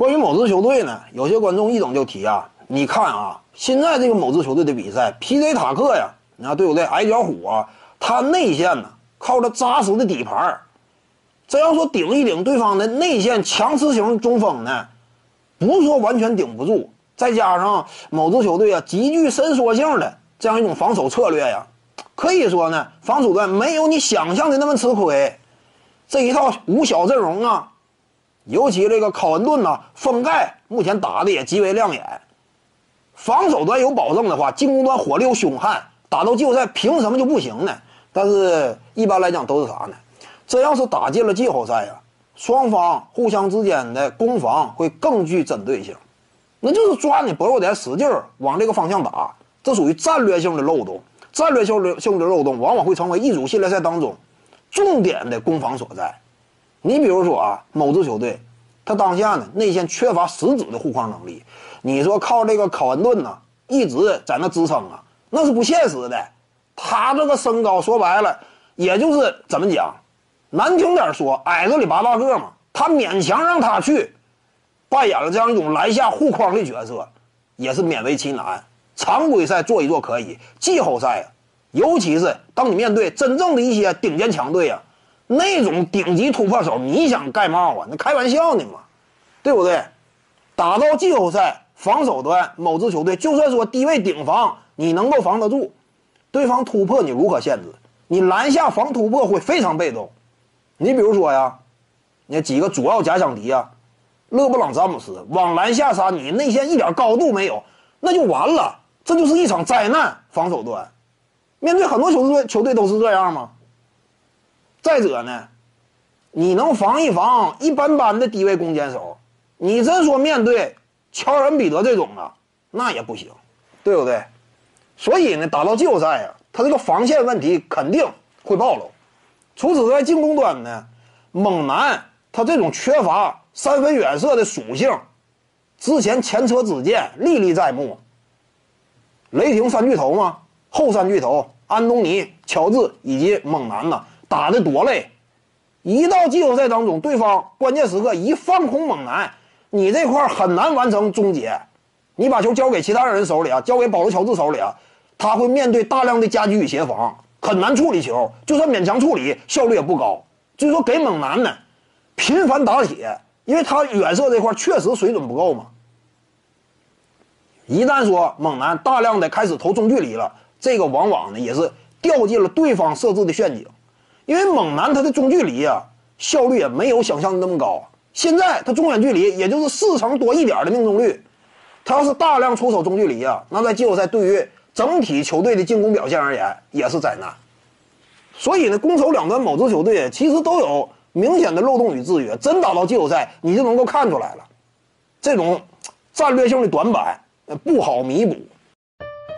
关于某支球队呢，有些观众一整就提啊，你看啊，现在这个某支球队的比赛，P.J. 塔克呀，你看对不对？矮脚虎啊，他内线呢靠着扎实的底盘儿这要说顶一顶对方的内线强持型中锋呢，不是说完全顶不住，再加上某支球队啊极具伸缩性的这样一种防守策略呀，可以说呢，防守端没有你想象的那么吃亏。这一套五小阵容啊，尤其这个考文顿呐，封盖目前打的也极为亮眼。防守端有保证的话，进攻端火力又凶悍，打到季后赛凭什么就不行呢？但是一般来讲都是啥呢？真要是打进了季后赛呀，双方互相之间的攻防会更具针对性，那就是抓你薄弱点，使劲儿往这个方向打，这属于战略性的漏洞。战略性的性的漏洞往往会成为一组系列赛当中。重点的攻防所在，你比如说啊，某支球队，他当下呢内线缺乏十足的护框能力，你说靠这个考文顿呢一直在那支撑啊，那是不现实的。他这个身高说白了，也就是怎么讲，难听点说，矮子里拔大个嘛。他勉强让他去扮演了这样一种篮下护框的角色，也是勉为其难。常规赛做一做可以，季后赛啊。尤其是当你面对真正的一些顶尖强队啊，那种顶级突破手，你想盖帽啊？那开玩笑呢嘛，对不对？打到季后赛，防守端某支球队就算说低位顶防，你能够防得住，对方突破你如何限制？你篮下防突破会非常被动。你比如说呀，那几个主要假想敌啊，勒布朗詹姆斯往篮下杀，你内线一点高度没有，那就完了，这就是一场灾难。防守端。面对很多球队，球队都是这样吗？再者呢，你能防一防一般般的低位攻坚手，你真说面对乔尔恩比德这种的，那也不行，对不对？所以呢，打到季后赛啊，他这个防线问题肯定会暴露。除此之外，进攻端呢，猛男他这种缺乏三分远射的属性，之前前车之鉴历历在目。雷霆三巨头吗？后三巨头安东尼、乔治以及猛男呢，打的多累！一到季后赛当中，对方关键时刻一放空猛男，你这块很难完成终结。你把球交给其他人手里啊，交给保罗·乔治手里啊，他会面对大量的夹击与协防，很难处理球。就算勉强处理，效率也不高。所以说，给猛男呢频繁打铁，因为他远射这块确实水准不够嘛。一旦说猛男大量的开始投中距离了。这个往往呢也是掉进了对方设置的陷阱，因为猛男他的中距离啊效率也没有想象的那么高。现在他中远距离也就是四成多一点的命中率，他要是大量出手中距离啊，那在季后赛对于整体球队的进攻表现而言也是灾难。所以呢，攻守两端某支球队其实都有明显的漏洞与制约，真打到季后赛你就能够看出来了，这种战略性的短板不好弥补。